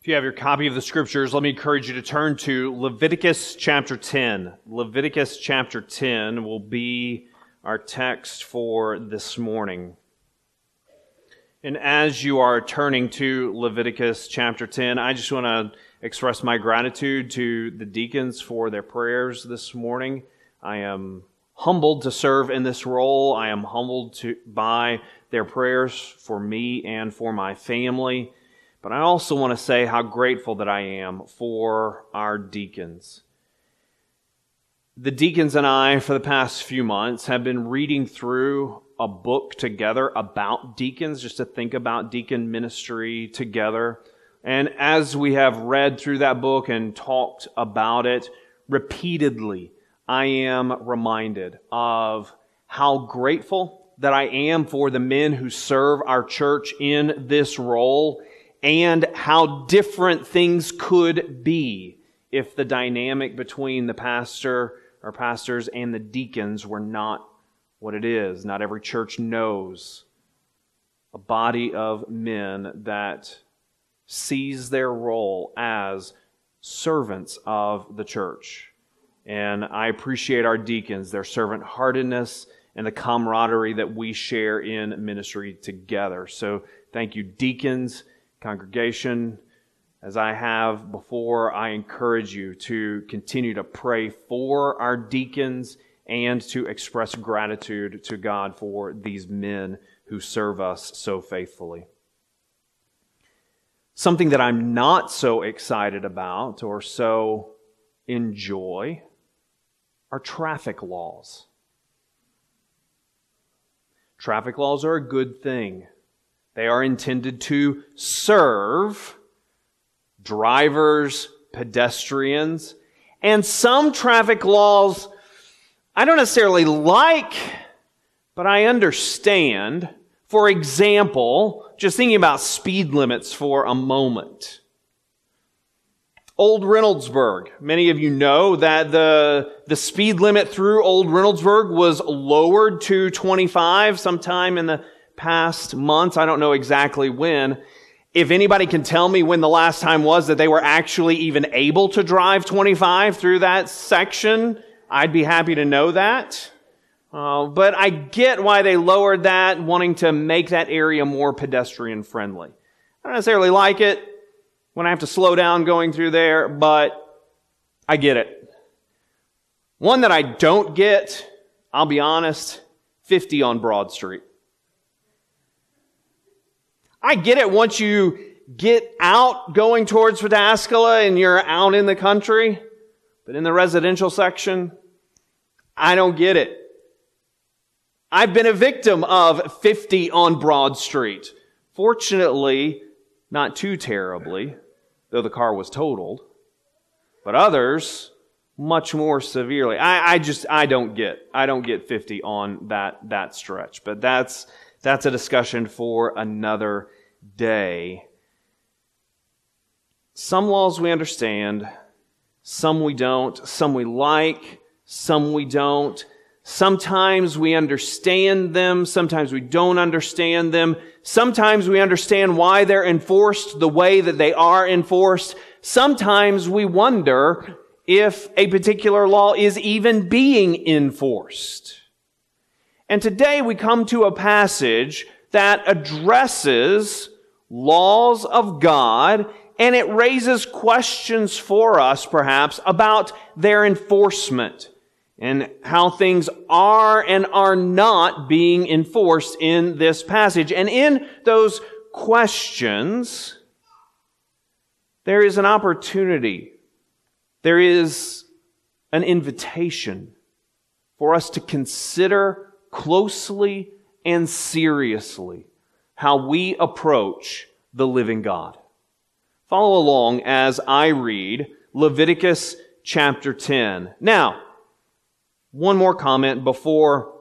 If you have your copy of the scriptures, let me encourage you to turn to Leviticus chapter 10. Leviticus chapter 10 will be our text for this morning. And as you are turning to Leviticus chapter 10, I just want to express my gratitude to the deacons for their prayers this morning. I am humbled to serve in this role. I am humbled to, by their prayers for me and for my family. But I also want to say how grateful that I am for our deacons. The deacons and I, for the past few months, have been reading through a book together about deacons, just to think about deacon ministry together. And as we have read through that book and talked about it repeatedly, I am reminded of how grateful that I am for the men who serve our church in this role and how different things could be if the dynamic between the pastor or pastors and the deacons were not what it is. Not every church knows a body of men that sees their role as servants of the church. And I appreciate our deacons, their servant heartedness, and the camaraderie that we share in ministry together. So thank you, deacons. Congregation, as I have before, I encourage you to continue to pray for our deacons and to express gratitude to God for these men who serve us so faithfully. Something that I'm not so excited about or so enjoy are traffic laws. Traffic laws are a good thing. They are intended to serve drivers, pedestrians, and some traffic laws I don't necessarily like, but I understand. For example, just thinking about speed limits for a moment. Old Reynoldsburg. Many of you know that the, the speed limit through Old Reynoldsburg was lowered to 25 sometime in the past months. I don't know exactly when. If anybody can tell me when the last time was that they were actually even able to drive 25 through that section, I'd be happy to know that. Uh, but I get why they lowered that, wanting to make that area more pedestrian friendly. I don't necessarily like it when I have to slow down going through there, but I get it. One that I don't get, I'll be honest, 50 on Broad Street. I get it once you get out going towards Pataskala and you're out in the country, but in the residential section, I don't get it. I've been a victim of 50 on Broad Street. Fortunately, not too terribly, though the car was totaled. But others, much more severely. I, I just, I don't get, I don't get 50 on that, that stretch. But that's, that's a discussion for another day. Some laws we understand, some we don't, some we like, some we don't. Sometimes we understand them, sometimes we don't understand them. Sometimes we understand why they're enforced the way that they are enforced. Sometimes we wonder if a particular law is even being enforced. And today we come to a passage that addresses laws of God and it raises questions for us, perhaps, about their enforcement and how things are and are not being enforced in this passage. And in those questions, there is an opportunity. There is an invitation for us to consider closely and seriously how we approach the living God. Follow along as I read Leviticus chapter 10. Now, one more comment before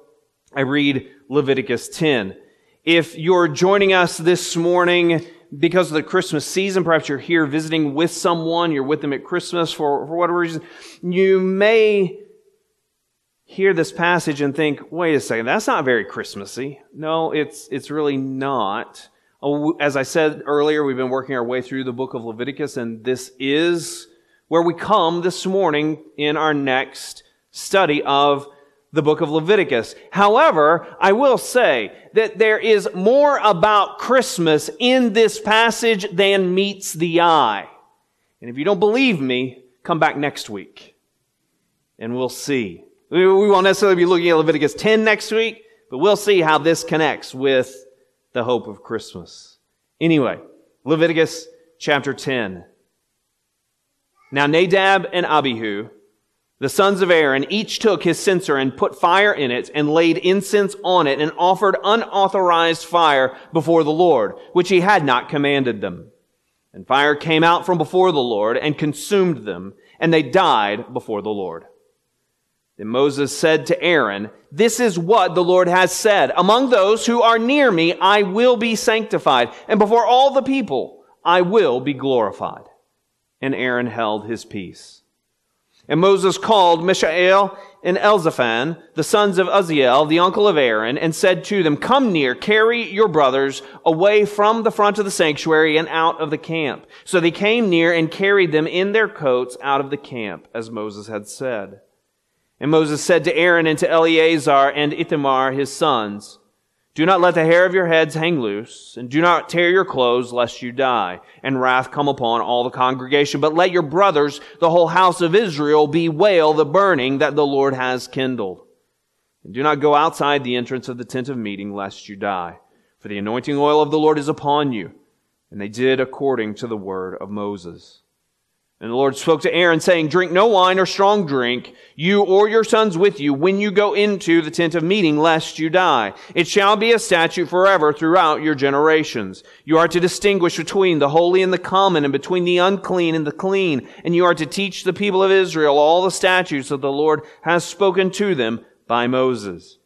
I read Leviticus 10. If you're joining us this morning because of the Christmas season, perhaps you're here visiting with someone, you're with them at Christmas for, for whatever reason, you may hear this passage and think, wait a second, that's not very Christmassy. No, it's, it's really not. Oh, as I said earlier, we've been working our way through the book of Leviticus, and this is where we come this morning in our next study of the book of Leviticus. However, I will say that there is more about Christmas in this passage than meets the eye. And if you don't believe me, come back next week and we'll see. We won't necessarily be looking at Leviticus 10 next week, but we'll see how this connects with the hope of Christmas. Anyway, Leviticus chapter 10. Now Nadab and Abihu, the sons of Aaron, each took his censer and put fire in it and laid incense on it and offered unauthorized fire before the Lord, which he had not commanded them. And fire came out from before the Lord and consumed them, and they died before the Lord. Then Moses said to Aaron, This is what the Lord has said. Among those who are near me, I will be sanctified, and before all the people, I will be glorified. And Aaron held his peace. And Moses called Mishael and Elzaphan, the sons of Uzziel, the uncle of Aaron, and said to them, Come near, carry your brothers away from the front of the sanctuary and out of the camp. So they came near and carried them in their coats out of the camp, as Moses had said. And Moses said to Aaron and to Eleazar and Ithamar, his sons, do not let the hair of your heads hang loose, and do not tear your clothes, lest you die, and wrath come upon all the congregation. But let your brothers, the whole house of Israel, bewail the burning that the Lord has kindled. And do not go outside the entrance of the tent of meeting, lest you die. For the anointing oil of the Lord is upon you. And they did according to the word of Moses. And the Lord spoke to Aaron, saying, Drink no wine or strong drink, you or your sons with you, when you go into the tent of meeting, lest you die. It shall be a statute forever throughout your generations. You are to distinguish between the holy and the common, and between the unclean and the clean. And you are to teach the people of Israel all the statutes that the Lord has spoken to them by Moses.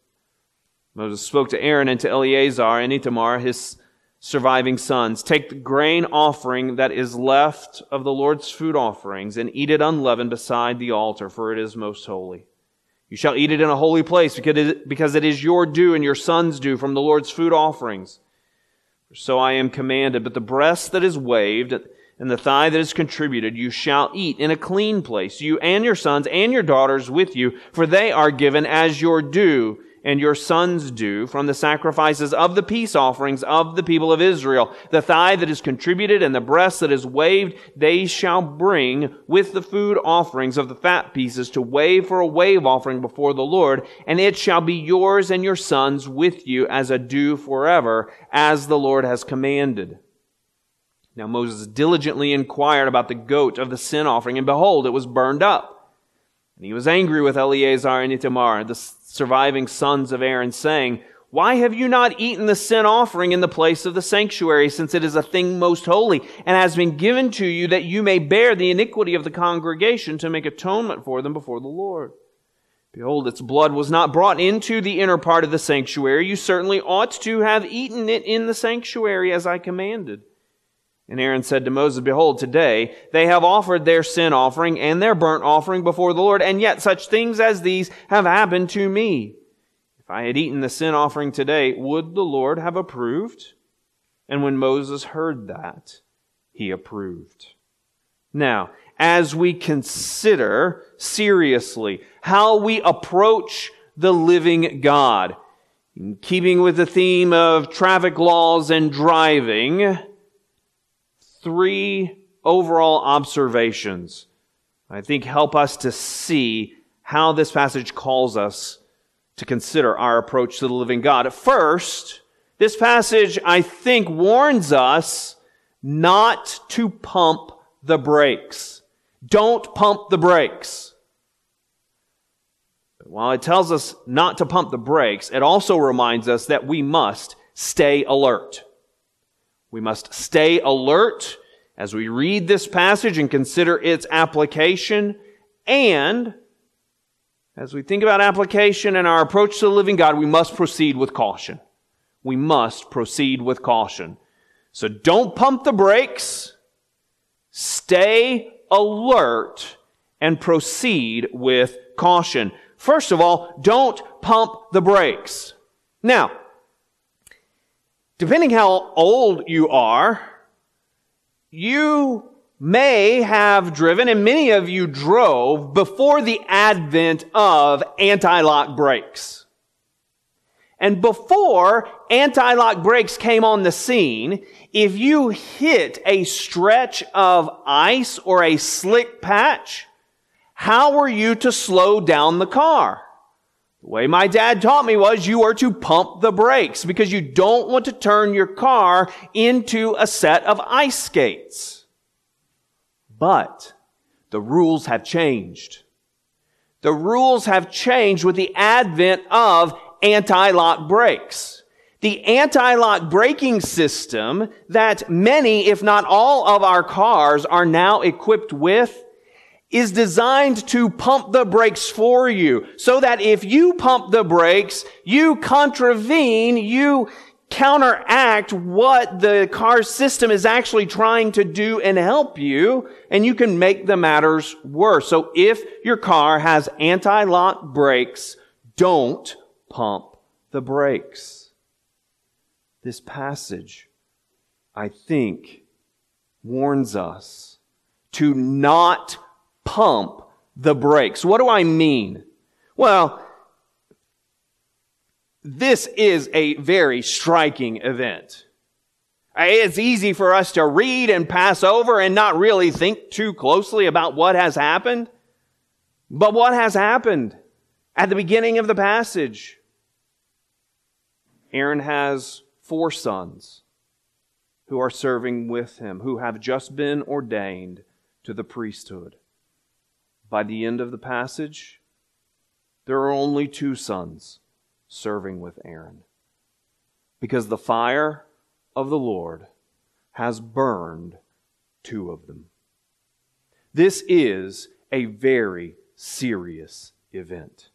Moses spoke to Aaron and to Eleazar and Ithamar, his surviving sons. Take the grain offering that is left of the Lord's food offerings and eat it unleavened beside the altar, for it is most holy. You shall eat it in a holy place because it is your due and your son's due from the Lord's food offerings. For So I am commanded, but the breast that is waved and the thigh that is contributed you shall eat in a clean place, you and your sons and your daughters with you, for they are given as your due and your sons due from the sacrifices of the peace offerings of the people of Israel. The thigh that is contributed and the breast that is waved, they shall bring with the food offerings of the fat pieces to wave for a wave offering before the Lord, and it shall be yours and your sons with you as a due forever, as the Lord has commanded. Now Moses diligently inquired about the goat of the sin offering, and behold, it was burned up. And he was angry with Eleazar and Ithamar, the surviving sons of Aaron, saying, Why have you not eaten the sin offering in the place of the sanctuary, since it is a thing most holy, and has been given to you that you may bear the iniquity of the congregation to make atonement for them before the Lord? Behold, its blood was not brought into the inner part of the sanctuary. You certainly ought to have eaten it in the sanctuary as I commanded. And Aaron said to Moses, Behold, today they have offered their sin offering and their burnt offering before the Lord, and yet such things as these have happened to me. If I had eaten the sin offering today, would the Lord have approved? And when Moses heard that, he approved. Now, as we consider seriously how we approach the living God, in keeping with the theme of traffic laws and driving, three overall observations I think help us to see how this passage calls us to consider our approach to the living God. First, this passage, I think, warns us not to pump the brakes. Don't pump the brakes. While it tells us not to pump the brakes, it also reminds us that we must stay alert. We must stay alert as we read this passage and consider its application and as we think about application and our approach to the living God, we must proceed with caution. We must proceed with caution. So don't pump the brakes. Stay alert and proceed with caution. First of all, don't pump the brakes. Now, depending how old you are, you may have driven, and many of you drove before the advent of anti-lock brakes. And before anti-lock brakes came on the scene, if you hit a stretch of ice or a slick patch, how were you to slow down the car? The way my dad taught me was you are to pump the brakes because you don't want to turn your car into a set of ice skates. But the rules have changed. The rules have changed with the advent of anti-lock brakes. The anti-lock braking system that many, if not all of our cars are now equipped with is designed to pump the brakes for you so that if you pump the brakes, you contravene, you counteract what the car system is actually trying to do and help you, and you can make the matters worse. So if your car has anti-lock brakes, don't pump the brakes. This passage, I think, warns us to not pump the brakes. What do I mean? Well, this is a very striking event. It's easy for us to read and pass over and not really think too closely about what has happened. But what has happened at the beginning of the passage? Aaron has four sons who are serving with him, who have just been ordained to the priesthood. By the end of the passage, there are only two sons serving with Aaron. Because the fire of the Lord has burned two of them. This is a very serious event.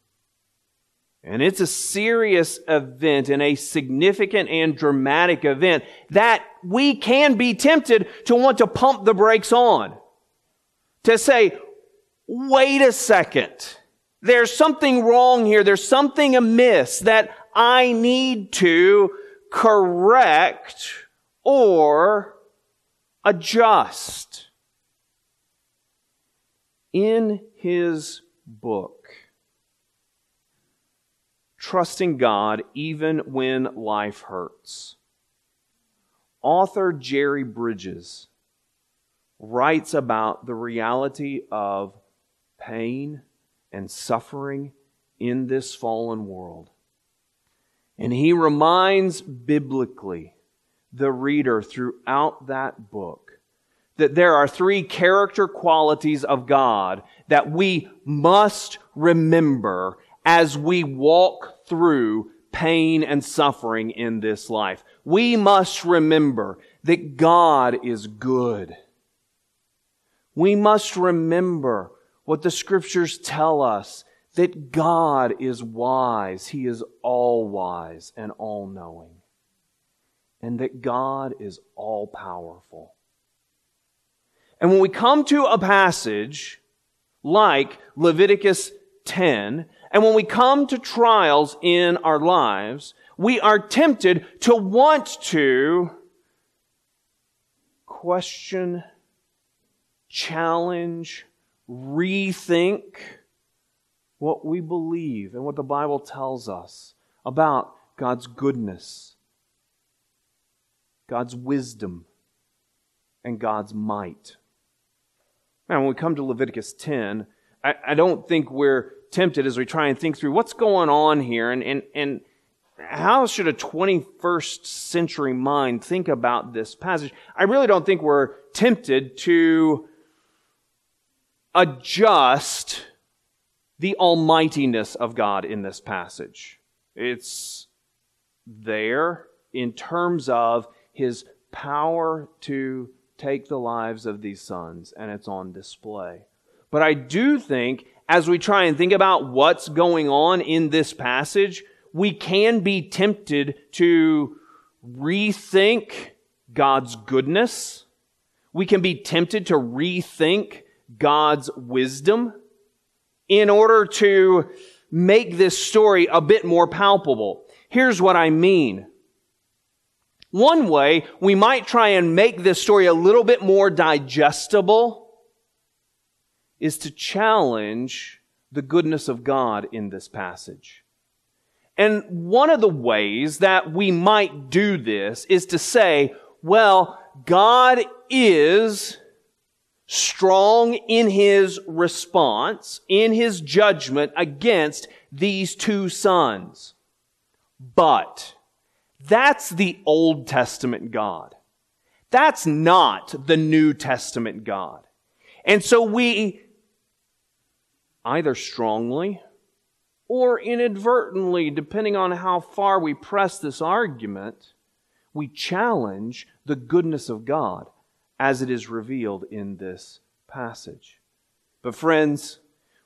And it's a serious event and a significant and dramatic event that we can be tempted to want to pump the brakes on. To say, wait a second. There's something wrong here. There's something amiss that I need to correct or adjust. In his book, Trusting God Even When Life Hurts, author Jerry Bridges writes about the reality of pain and suffering in this fallen world. And he reminds biblically the reader throughout that book that there are three character qualities of God that we must remember as we walk through pain and suffering in this life. We must remember that God is good. We must remember what the scriptures tell us that God is wise. He is all wise and all knowing. And that God is all powerful. And when we come to a passage like Leviticus 10, and when we come to trials in our lives, we are tempted to want to question, challenge, rethink what we believe and what the Bible tells us about God's goodness, God's wisdom, and God's might. Now, when we come to Leviticus 10, I, I, don't think we're tempted as we try and think through what's going on here and, and, and how should a 21st century mind think about this passage. I really don't think we're tempted to adjust the almightiness of God in this passage. It's there in terms of his power to take the lives of these sons, and it's on display. But I do think, as we try and think about what's going on in this passage, we can be tempted to rethink God's goodness. We can be tempted to rethink God's wisdom in order to make this story a bit more palpable. Here's what I mean. One way we might try and make this story a little bit more digestible is to challenge the goodness of God in this passage. And one of the ways that we might do this is to say, well, God is strong in his response, in his judgment against these two sons. But that's the Old Testament God. That's not the New Testament God. And so we either strongly or inadvertently, depending on how far we press this argument, we challenge the goodness of God as it is revealed in this passage. But, friends,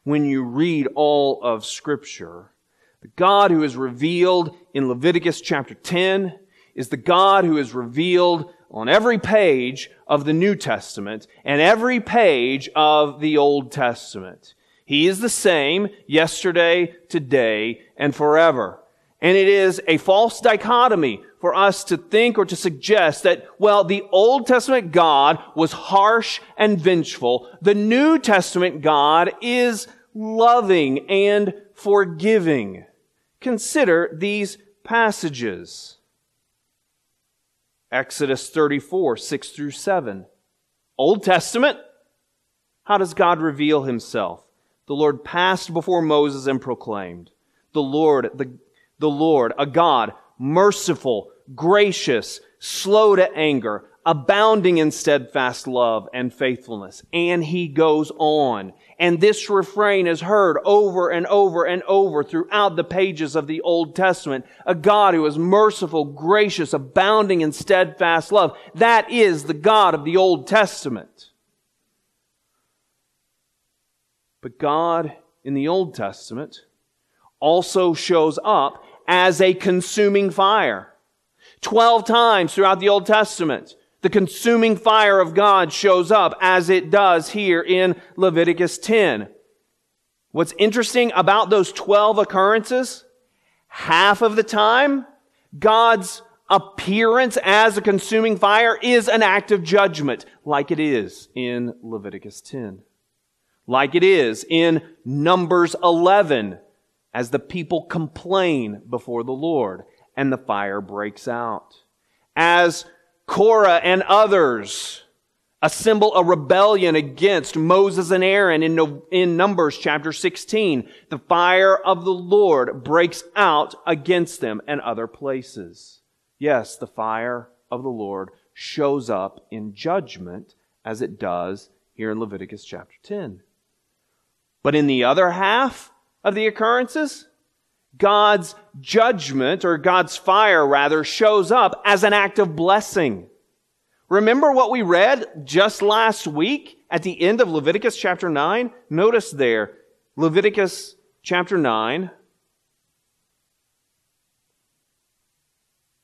when you read all of Scripture, the God who is revealed in Leviticus chapter 10 is the God who is revealed on every page of the New Testament and every page of the Old Testament. He is the same yesterday, today, and forever. And it is a false dichotomy for us to think or to suggest that, well, the Old Testament God was harsh and vengeful. The New Testament God is loving and forgiving. Consider these passages. Exodus 34, 6 through 7. Old Testament. How does God reveal himself? The Lord passed before Moses and proclaimed, The Lord, the, the Lord, a God, merciful, gracious, slow to anger, abounding in steadfast love and faithfulness. And he goes on. And this refrain is heard over and over and over throughout the pages of the Old Testament. A God who is merciful, gracious, abounding in steadfast love. That is the God of the Old Testament. But God in the Old Testament also shows up as a consuming fire. Twelve times throughout the Old Testament, the consuming fire of God shows up as it does here in Leviticus 10. What's interesting about those 12 occurrences, half of the time, God's appearance as a consuming fire is an act of judgment, like it is in Leviticus 10. Like it is in Numbers 11, as the people complain before the Lord and the fire breaks out. As Korah and others assemble a rebellion against Moses and Aaron in, in Numbers chapter 16. The fire of the Lord breaks out against them and other places. Yes, the fire of the Lord shows up in judgment as it does here in Leviticus chapter 10. But in the other half of the occurrences, God's judgment, or God's fire rather, shows up as an act of blessing. Remember what we read just last week at the end of Leviticus chapter 9? Notice there, Leviticus chapter 9.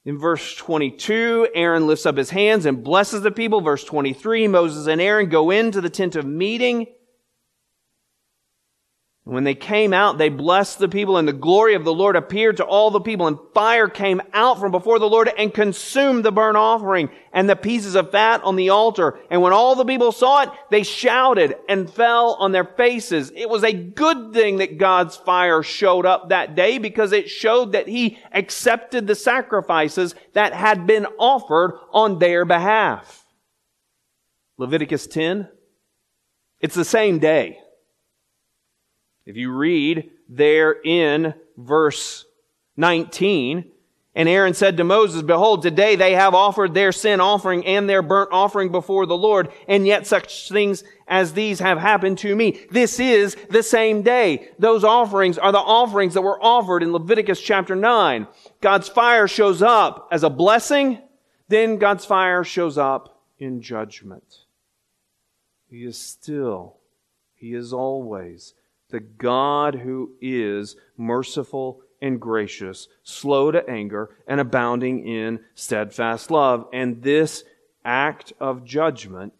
In verse 22, Aaron lifts up his hands and blesses the people. Verse 23, Moses and Aaron go into the tent of meeting. When they came out, they blessed the people, and the glory of the Lord appeared to all the people, and fire came out from before the Lord and consumed the burnt offering and the pieces of fat on the altar. And when all the people saw it, they shouted and fell on their faces. It was a good thing that God's fire showed up that day because it showed that He accepted the sacrifices that had been offered on their behalf. Leviticus 10. It's the same day. If you read there in verse 19, and Aaron said to Moses, Behold, today they have offered their sin offering and their burnt offering before the Lord, and yet such things as these have happened to me. This is the same day. Those offerings are the offerings that were offered in Leviticus chapter 9. God's fire shows up as a blessing, then God's fire shows up in judgment. He is still, He is always the God who is merciful and gracious, slow to anger, and abounding in steadfast love. And this act of judgment,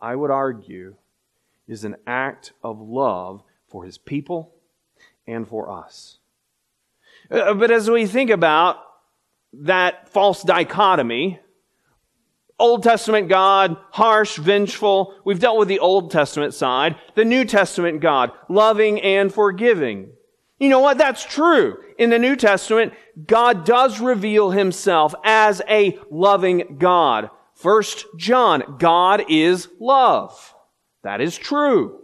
I would argue, is an act of love for his people and for us. Uh, but as we think about that false dichotomy. Old Testament God, harsh, vengeful. We've dealt with the Old Testament side. The New Testament God, loving and forgiving. You know what? That's true. In the New Testament, God does reveal himself as a loving God. First John, God is love. That is true.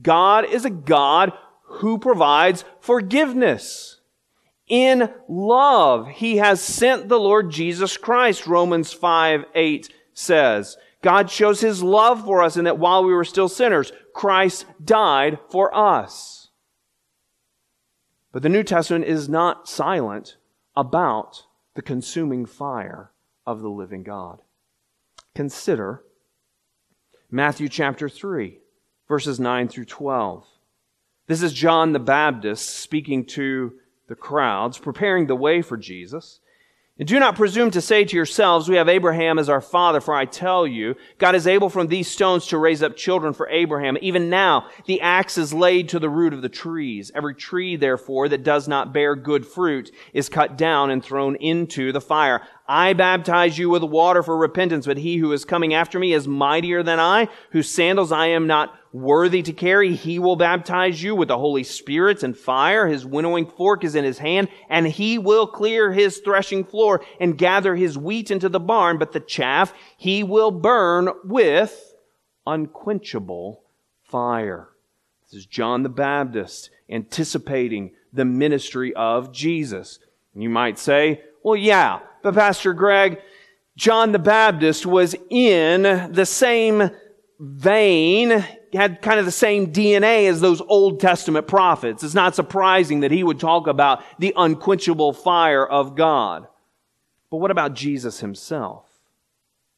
God is a God who provides forgiveness. In love, he has sent the Lord Jesus Christ, Romans 5 8 says. God shows his love for us in that while we were still sinners, Christ died for us. But the New Testament is not silent about the consuming fire of the living God. Consider Matthew chapter 3, verses 9 through 12. This is John the Baptist speaking to the crowds, preparing the way for Jesus. And do not presume to say to yourselves, We have Abraham as our father, for I tell you, God is able from these stones to raise up children for Abraham. Even now, the axe is laid to the root of the trees. Every tree, therefore, that does not bear good fruit is cut down and thrown into the fire. I baptize you with water for repentance, but he who is coming after me is mightier than I, whose sandals I am not worthy to carry. He will baptize you with the Holy Spirit and fire. His winnowing fork is in his hand, and he will clear his threshing floor and gather his wheat into the barn, but the chaff he will burn with unquenchable fire. This is John the Baptist anticipating the ministry of Jesus. You might say, well, yeah, but Pastor Greg, John the Baptist was in the same vein, had kind of the same DNA as those Old Testament prophets. It's not surprising that he would talk about the unquenchable fire of God. But what about Jesus himself?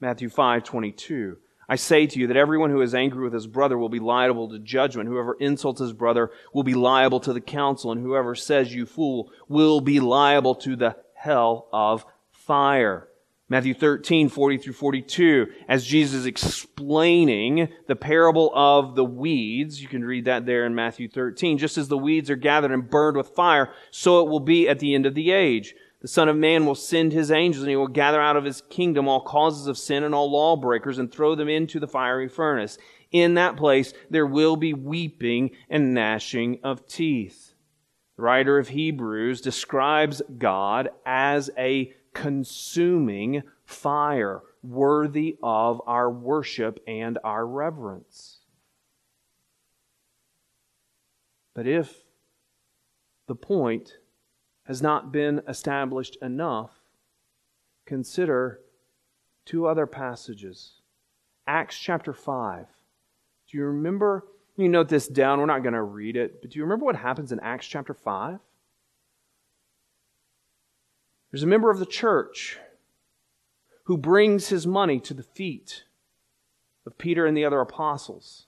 Matthew 5 22. I say to you that everyone who is angry with his brother will be liable to judgment. Whoever insults his brother will be liable to the council, and whoever says you fool will be liable to the hell of fire. Matthew 13, 40 through 42, as Jesus is explaining the parable of the weeds, you can read that there in Matthew 13. Just as the weeds are gathered and burned with fire, so it will be at the end of the age. The Son of Man will send his angels, and he will gather out of his kingdom all causes of sin and all lawbreakers, and throw them into the fiery furnace. In that place there will be weeping and gnashing of teeth. The writer of Hebrews describes God as a consuming fire worthy of our worship and our reverence. But if the point has not been established enough, consider two other passages. Acts chapter 5. Do you remember? You note this down. We're not going to read it, but do you remember what happens in Acts chapter 5? There's a member of the church who brings his money to the feet of Peter and the other apostles.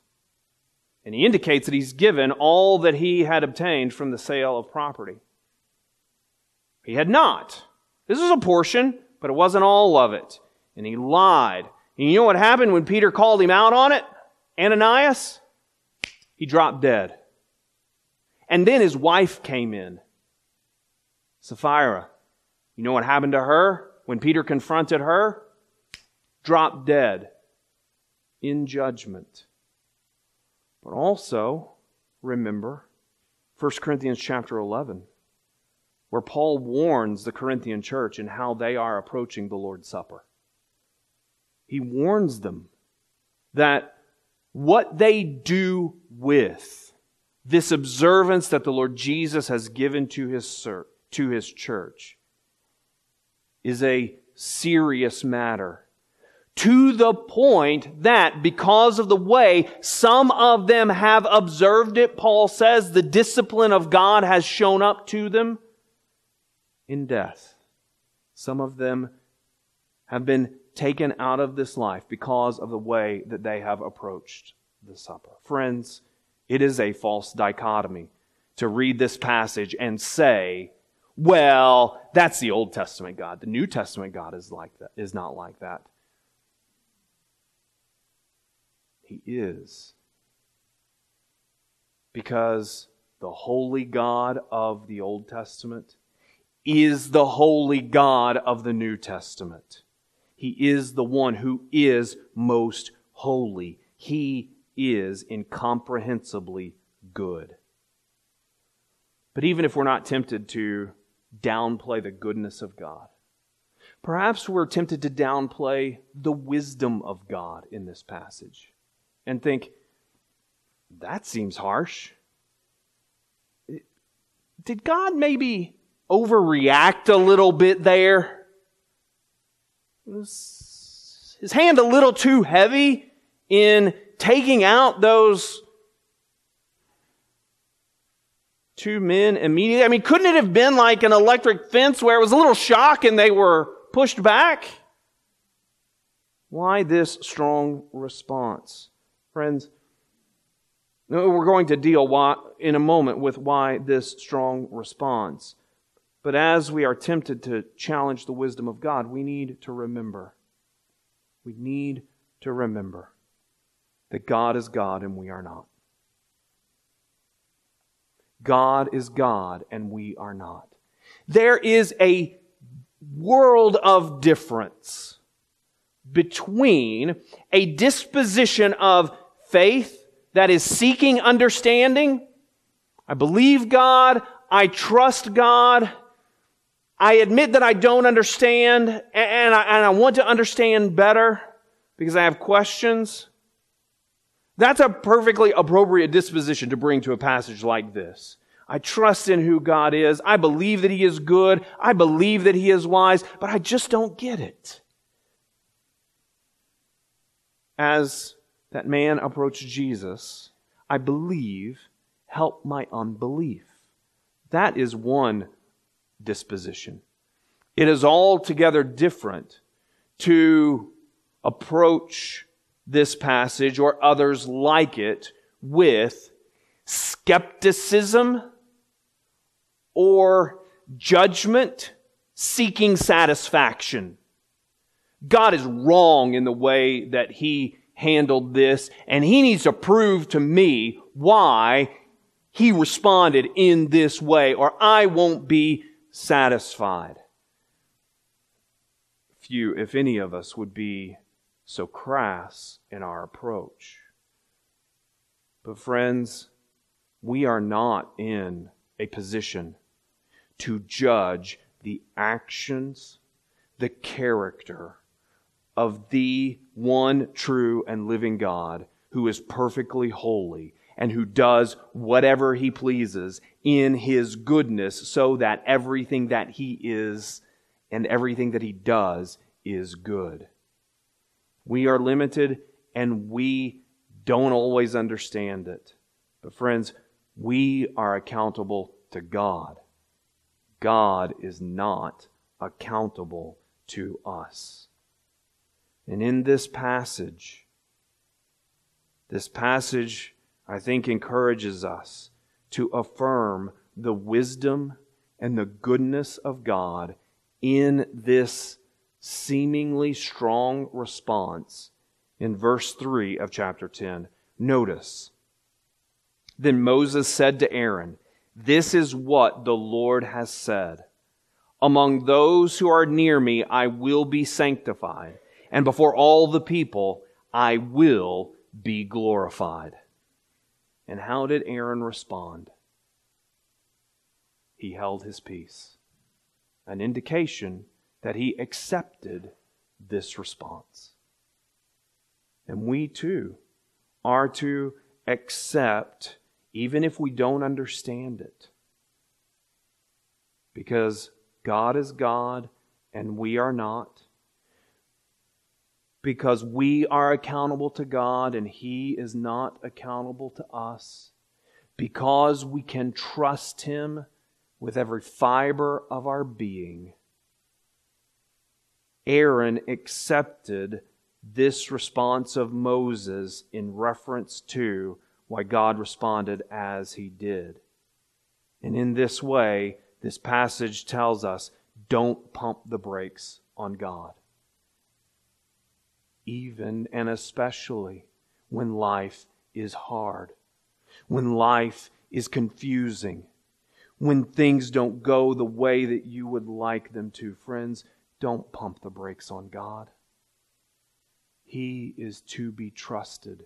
And he indicates that he's given all that he had obtained from the sale of property. He had not. This was a portion, but it wasn't all of it. And he lied. And you know what happened when Peter called him out on it? Ananias? He dropped dead. And then his wife came in, Sapphira. You know what happened to her when Peter confronted her? Dropped dead in judgment. But also, remember 1 Corinthians chapter 11, where Paul warns the Corinthian church in how they are approaching the Lord's Supper. He warns them that what they do with this observance that the Lord Jesus has given to his, to his church is a serious matter. To the point that because of the way some of them have observed it, Paul says the discipline of God has shown up to them in death. Some of them have been taken out of this life because of the way that they have approached the supper. Friends, it is a false dichotomy to read this passage and say well, that's the Old Testament God. The New Testament God is like that, is not like that. He is. Because the holy God of the Old Testament is the holy God of the New Testament. He is the one who is most holy. He is incomprehensibly good. But even if we're not tempted to downplay the goodness of God, perhaps we're tempted to downplay the wisdom of God in this passage and think, that seems harsh. Did God maybe overreact a little bit there? Was his hand a little too heavy in taking out those two men immediately? I mean, couldn't it have been like an electric fence where it was a little shock and they were pushed back? Why this strong response? Friends, we're going to deal in a moment with why this strong response. But as we are tempted to challenge the wisdom of God, we need to remember. We need to remember that God is God and we are not. God is God and we are not. There is a world of difference between a disposition of faith that is seeking understanding. I believe God. I trust God. I admit that I don't understand and I, and I want to understand better because I have questions. That's a perfectly appropriate disposition to bring to a passage like this. I trust in who God is. I believe that He is good. I believe that He is wise, but I just don't get it. As that man approached Jesus, I believe, help my unbelief. That is one disposition. It is altogether different to approach this passage or others like it with skepticism or judgment seeking satisfaction. God is wrong in the way that he handled this, and he needs to prove to me why he responded in this way, or I won't be satisfied. Few, if any of us, would be so crass in our approach. But, friends, we are not in a position to judge the actions, the character of the one true and living God who is perfectly holy and who does whatever he pleases in his goodness so that everything that he is and everything that he does is good. We are limited and we don't always understand it. But, friends, we are accountable to God. God is not accountable to us. And in this passage, this passage I think encourages us to affirm the wisdom and the goodness of God in this seemingly strong response in verse 3 of chapter 10. Notice, then Moses said to Aaron, This is what the Lord has said. Among those who are near me, I will be sanctified, and before all the people, I will be glorified. And how did Aaron respond? He held his peace, an indication that he accepted this response. And we too are to accept, even if we don't understand it. Because God is God and we are not because we are accountable to God and He is not accountable to us, because we can trust Him with every fiber of our being. Aaron accepted this response of Moses in reference to why God responded as he did. And in this way, this passage tells us don't pump the brakes on God even and especially when life is hard, when life is confusing, when things don't go the way that you would like them to. Friends, don't pump the brakes on God. He is to be trusted,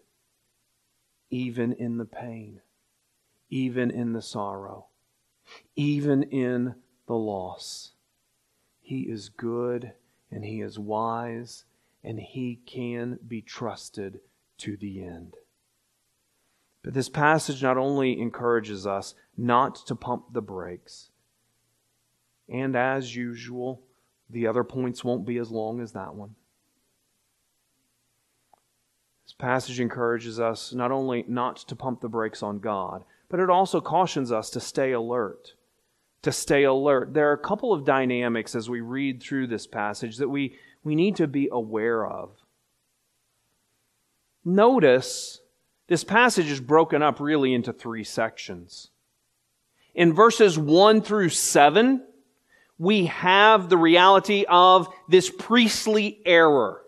even in the pain, even in the sorrow, even in the loss. He is good and He is wise and He can be trusted to the end. But this passage not only encourages us not to pump the brakes, and as usual, the other points won't be as long as that one. This passage encourages us not only not to pump the brakes on God, but it also cautions us to stay alert. To stay alert. There are a couple of dynamics as we read through this passage that we, we need to be aware of. Notice this passage is broken up really into three sections. In verses 1 through 7, we have the reality of this priestly error.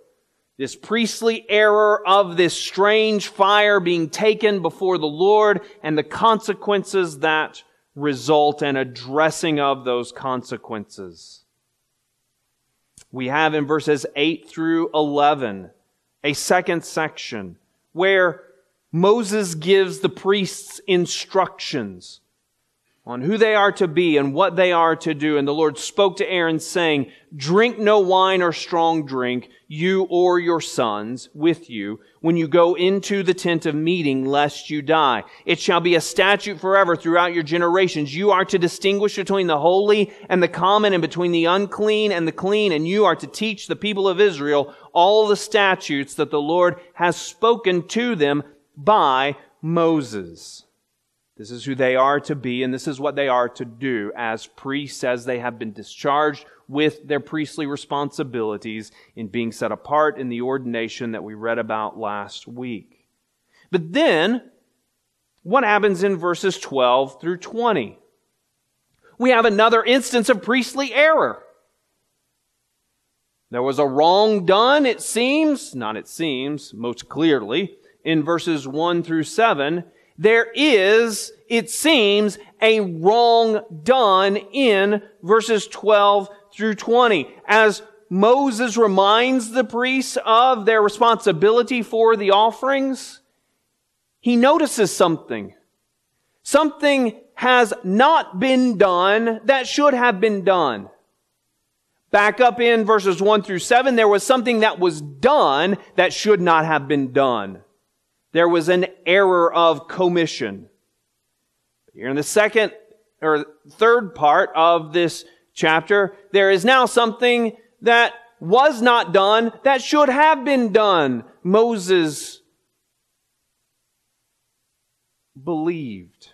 This priestly error of this strange fire being taken before the Lord and the consequences that result and addressing of those consequences. We have in verses 8 through 11 a second section where Moses gives the priests instructions on who they are to be and what they are to do. And the Lord spoke to Aaron saying, drink no wine or strong drink, you or your sons with you, when you go into the tent of meeting, lest you die. It shall be a statute forever throughout your generations. You are to distinguish between the holy and the common and between the unclean and the clean. And you are to teach the people of Israel all the statutes that the Lord has spoken to them by Moses. This is who they are to be, and this is what they are to do as priests, as they have been discharged with their priestly responsibilities in being set apart in the ordination that we read about last week. But then, what happens in verses 12 through 20? We have another instance of priestly error. There was a wrong done, it seems, not it seems, most clearly, in verses 1 through 7, there is, it seems, a wrong done in verses 12 through 20. As Moses reminds the priests of their responsibility for the offerings, he notices something. Something has not been done that should have been done. Back up in verses 1 through 7, there was something that was done that should not have been done there was an error of commission. Here in the second or third part of this chapter, there is now something that was not done that should have been done. Moses believed.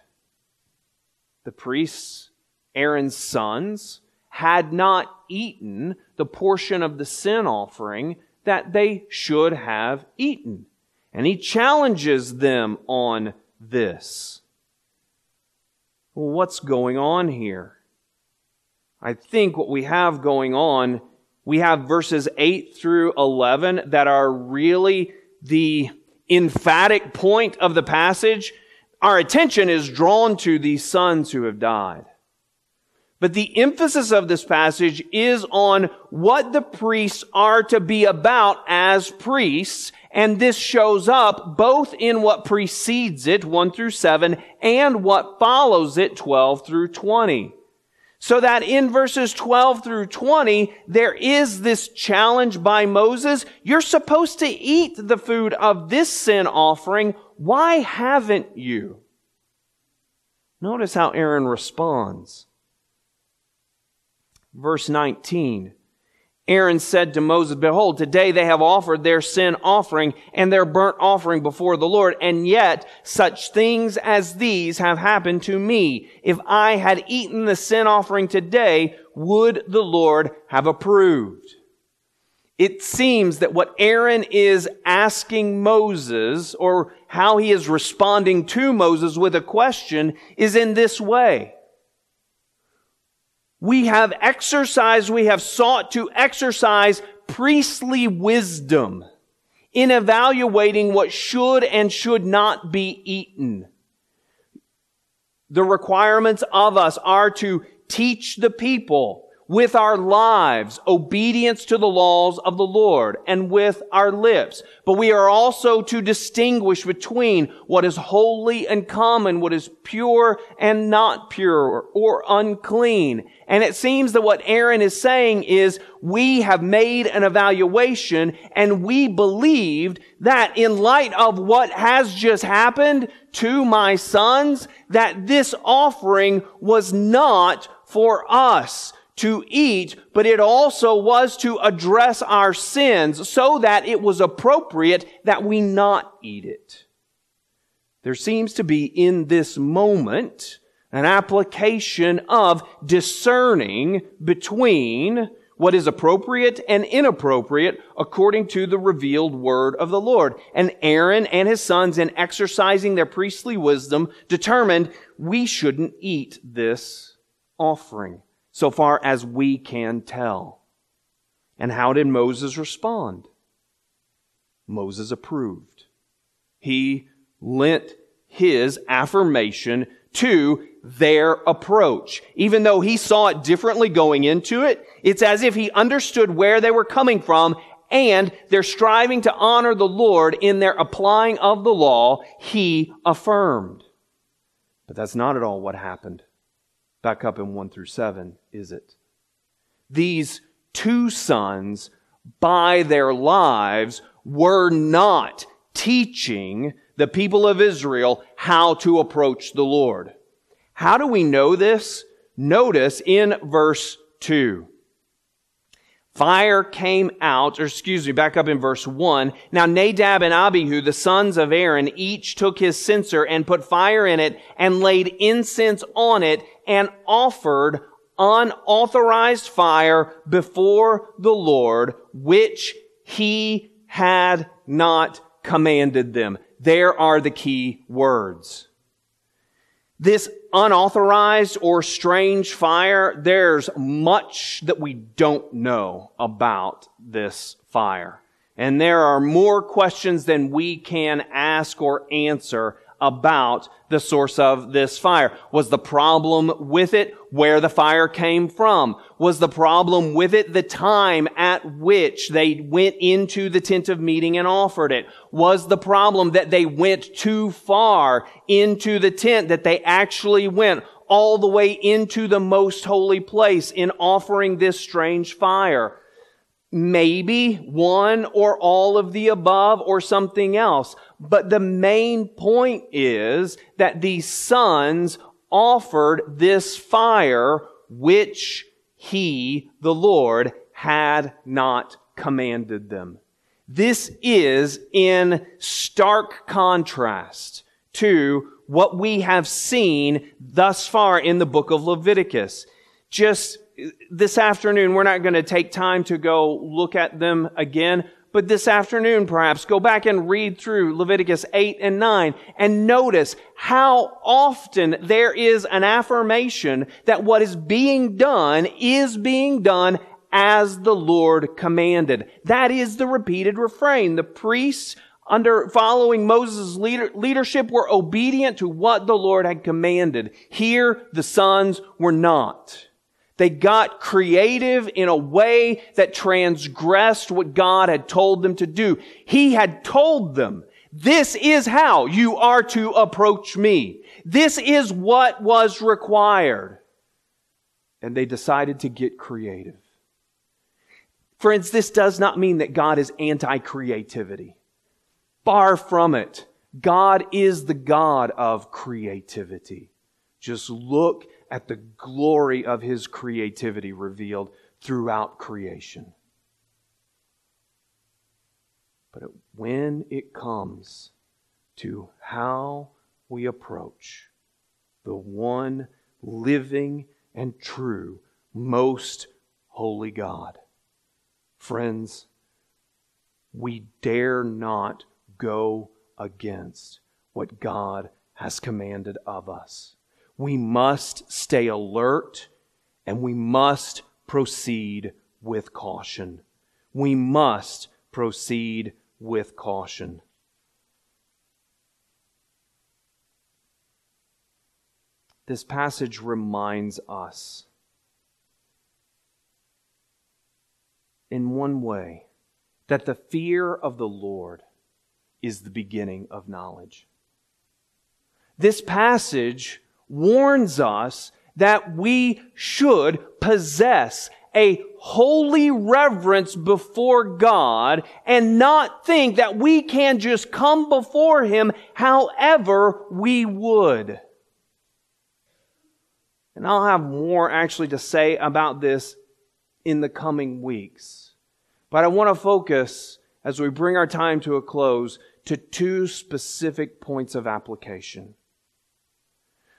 The priests, Aaron's sons, had not eaten the portion of the sin offering that they should have eaten. And he challenges them on this. Well, what's going on here? I think what we have going on, we have verses 8 through 11 that are really the emphatic point of the passage. Our attention is drawn to these sons who have died. But the emphasis of this passage is on what the priests are to be about as priests and this shows up both in what precedes it, 1 through 7, and what follows it, 12 through 20. So that in verses 12 through 20, there is this challenge by Moses. You're supposed to eat the food of this sin offering. Why haven't you? Notice how Aaron responds. Verse 19. Aaron said to Moses, Behold, today they have offered their sin offering and their burnt offering before the Lord, and yet such things as these have happened to me. If I had eaten the sin offering today, would the Lord have approved? It seems that what Aaron is asking Moses, or how he is responding to Moses with a question, is in this way we have exercised, we have sought to exercise priestly wisdom in evaluating what should and should not be eaten. The requirements of us are to teach the people with our lives, obedience to the laws of the Lord, and with our lips. But we are also to distinguish between what is holy and common, what is pure and not pure, or unclean. And it seems that what Aaron is saying is, we have made an evaluation and we believed that in light of what has just happened to my sons, that this offering was not for us to eat, but it also was to address our sins so that it was appropriate that we not eat it. There seems to be in this moment an application of discerning between what is appropriate and inappropriate according to the revealed word of the Lord. And Aaron and his sons, in exercising their priestly wisdom, determined we shouldn't eat this offering so far as we can tell. And how did Moses respond? Moses approved. He lent his affirmation to their approach. Even though he saw it differently going into it, it's as if he understood where they were coming from and they're striving to honor the Lord in their applying of the law, he affirmed. But that's not at all what happened back up in 1 through 7, is it? These two sons, by their lives, were not teaching the people of Israel how to approach the Lord. How do we know this? Notice in verse 2. Fire came out, or excuse me, back up in verse 1. Now Nadab and Abihu, the sons of Aaron, each took his censer and put fire in it and laid incense on it and offered unauthorized fire before the Lord, which he had not commanded them. There are the key words. This unauthorized or strange fire, there's much that we don't know about this fire. And there are more questions than we can ask or answer about the source of this fire. Was the problem with it where the fire came from? Was the problem with it the time at which they went into the tent of meeting and offered it? Was the problem that they went too far into the tent, that they actually went all the way into the most holy place in offering this strange fire? Maybe one or all of the above or something else. But the main point is that these sons offered this fire which he, the Lord, had not commanded them. This is in stark contrast to what we have seen thus far in the book of Leviticus. Just this afternoon, we're not going to take time to go look at them again, but this afternoon perhaps go back and read through Leviticus 8 and 9 and notice how often there is an affirmation that what is being done is being done as the Lord commanded. That is the repeated refrain. The priests under following Moses' leader, leadership were obedient to what the Lord had commanded. Here, the sons were not. They got creative in a way that transgressed what God had told them to do. He had told them, this is how you are to approach me. This is what was required. And they decided to get creative. Friends, this does not mean that God is anti-creativity. Far from it. God is the God of creativity. Just look at the glory of his creativity revealed throughout creation. But when it comes to how we approach the one living and true, most holy God, friends, we dare not go against what God has commanded of us we must stay alert and we must proceed with caution. We must proceed with caution. this passage reminds us in one way that the fear of the Lord is the beginning of knowledge. This passage warns us that we should possess a holy reverence before God and not think that we can just come before Him however we would. And I'll have more actually to say about this in the coming weeks. But I want to focus as we bring our time to a close to two specific points of application.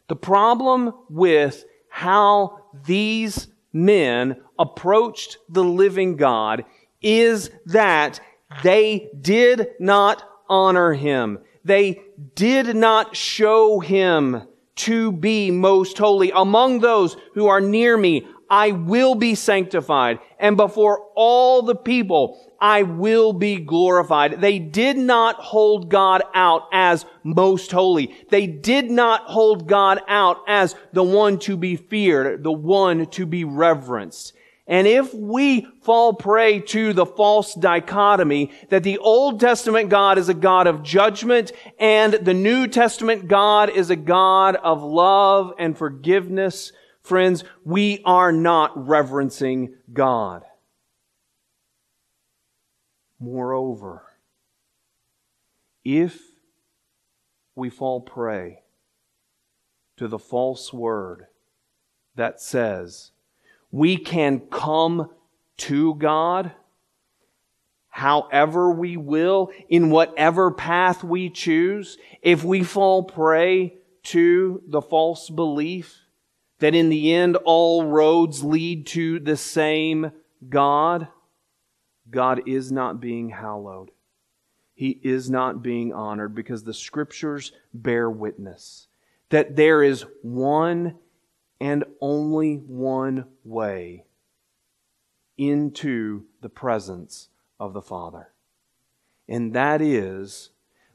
The problem with how these men approached the living God is that they did not honor him. They did not show him to be most holy. Among those who are near me, I will be sanctified. And before all the people, I will be glorified. They did not hold God out as most holy. They did not hold God out as the one to be feared, the one to be reverenced. And if we fall prey to the false dichotomy that the Old Testament God is a God of judgment and the New Testament God is a God of love and forgiveness, friends, we are not reverencing God. Moreover, if we fall prey to the false word that says we can come to God however we will, in whatever path we choose, if we fall prey to the false belief that in the end all roads lead to the same God, God is not being hallowed. He is not being honored because the scriptures bear witness that there is one and only one way into the presence of the Father. And that is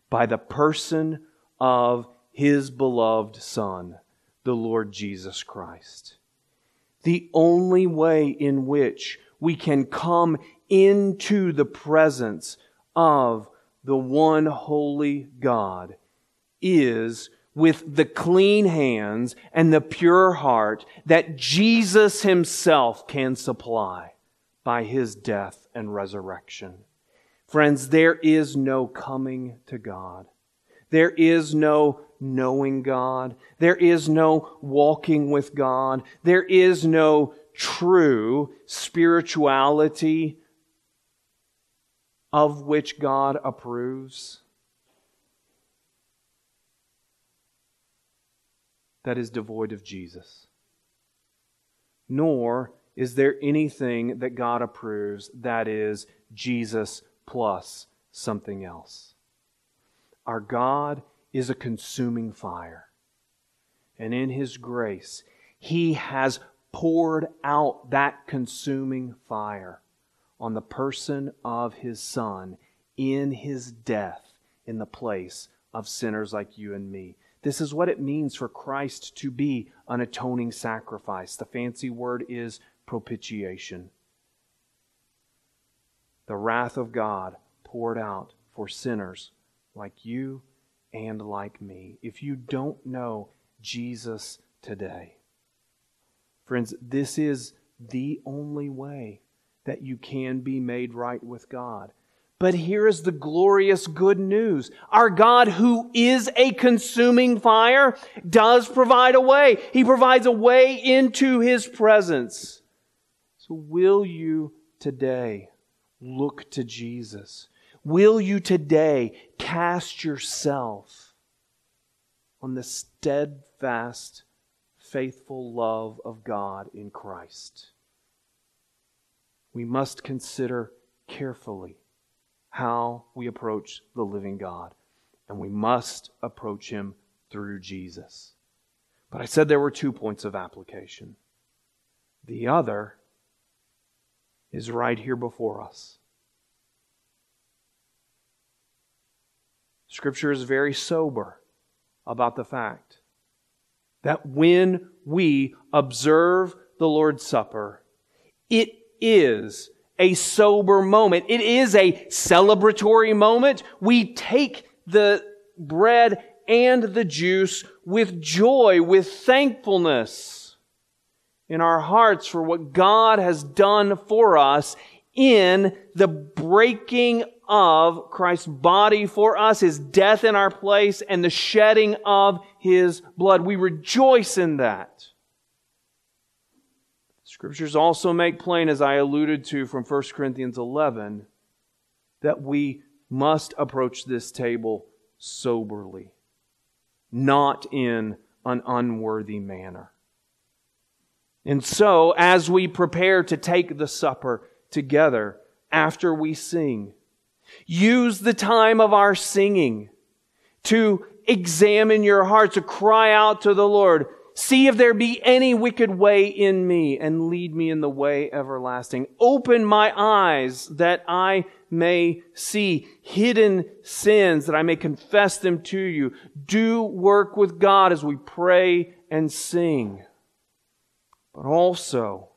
by the person of His beloved Son, the Lord Jesus Christ. The only way in which we can come into the presence of the one holy God is with the clean hands and the pure heart that Jesus himself can supply by his death and resurrection. Friends, there is no coming to God. There is no knowing God. There is no walking with God. There is no true spirituality of which God approves? That is devoid of Jesus. Nor is there anything that God approves that is Jesus plus something else. Our God is a consuming fire. And in His grace, He has poured out that consuming fire on the person of his Son in his death in the place of sinners like you and me. This is what it means for Christ to be an atoning sacrifice. The fancy word is propitiation. The wrath of God poured out for sinners like you and like me. If you don't know Jesus today, friends, this is the only way that you can be made right with God. But here is the glorious good news. Our God, who is a consuming fire, does provide a way. He provides a way into His presence. So will you today look to Jesus? Will you today cast yourself on the steadfast, faithful love of God in Christ? We must consider carefully how we approach the living God. And we must approach him through Jesus. But I said there were two points of application. The other is right here before us. Scripture is very sober about the fact that when we observe the Lord's Supper, it is a sober moment. It is a celebratory moment. We take the bread and the juice with joy, with thankfulness in our hearts for what God has done for us in the breaking of Christ's body for us, His death in our place, and the shedding of His blood. We rejoice in that. Scriptures also make plain, as I alluded to from 1 Corinthians 11, that we must approach this table soberly, not in an unworthy manner. And so, as we prepare to take the supper together after we sing, use the time of our singing to examine your heart, to cry out to the Lord, See if there be any wicked way in me and lead me in the way everlasting. Open my eyes that I may see hidden sins, that I may confess them to you. Do work with God as we pray and sing. But also,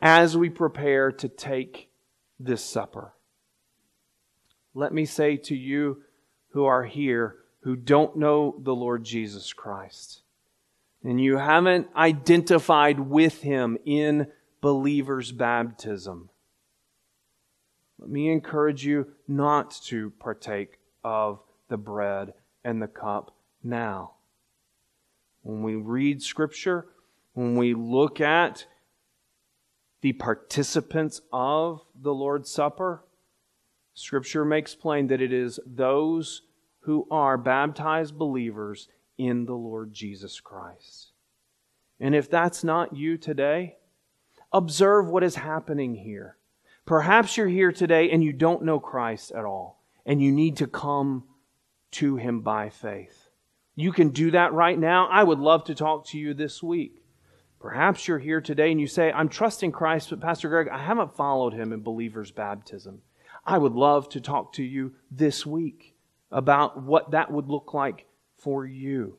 as we prepare to take this supper, let me say to you who are here who don't know the Lord Jesus Christ, and you haven't identified with him in believer's baptism, let me encourage you not to partake of the bread and the cup now. When we read Scripture, when we look at the participants of the Lord's Supper, Scripture makes plain that it is those who are baptized believers in the Lord Jesus Christ. And if that's not you today, observe what is happening here. Perhaps you're here today and you don't know Christ at all, and you need to come to Him by faith. You can do that right now. I would love to talk to you this week. Perhaps you're here today and you say, I'm trusting Christ, but Pastor Greg, I haven't followed Him in believer's baptism. I would love to talk to you this week about what that would look like for you.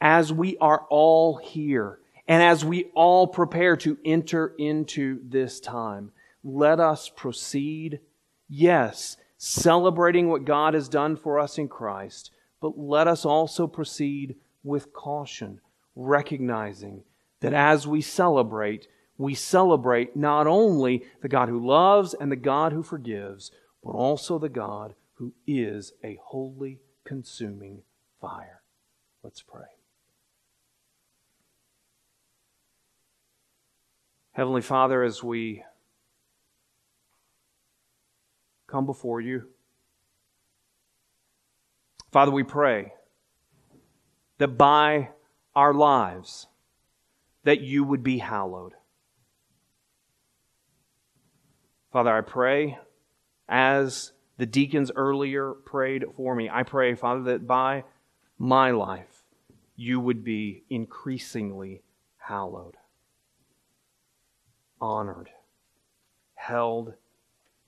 As we are all here and as we all prepare to enter into this time, let us proceed, yes, celebrating what God has done for us in Christ, but let us also proceed with caution, recognizing that as we celebrate, we celebrate not only the God who loves and the God who forgives, but also the God who is a holy, consuming fire. Let's pray. Heavenly Father, as we come before you, Father, we pray that by our lives that you would be hallowed. Father, I pray as the deacons earlier prayed for me. I pray, Father, that by my life you would be increasingly hallowed, honored, held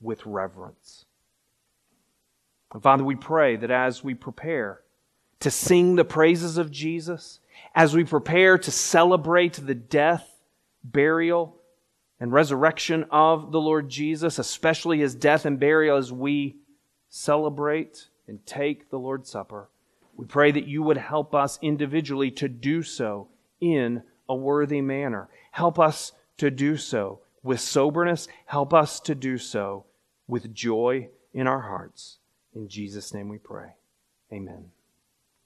with reverence. And Father, we pray that as we prepare to sing the praises of Jesus, as we prepare to celebrate the death, burial, and resurrection of the Lord Jesus, especially his death and burial as we celebrate and take the Lord's Supper. We pray that you would help us individually to do so in a worthy manner. Help us to do so with soberness. Help us to do so with joy in our hearts. In Jesus' name we pray. Amen.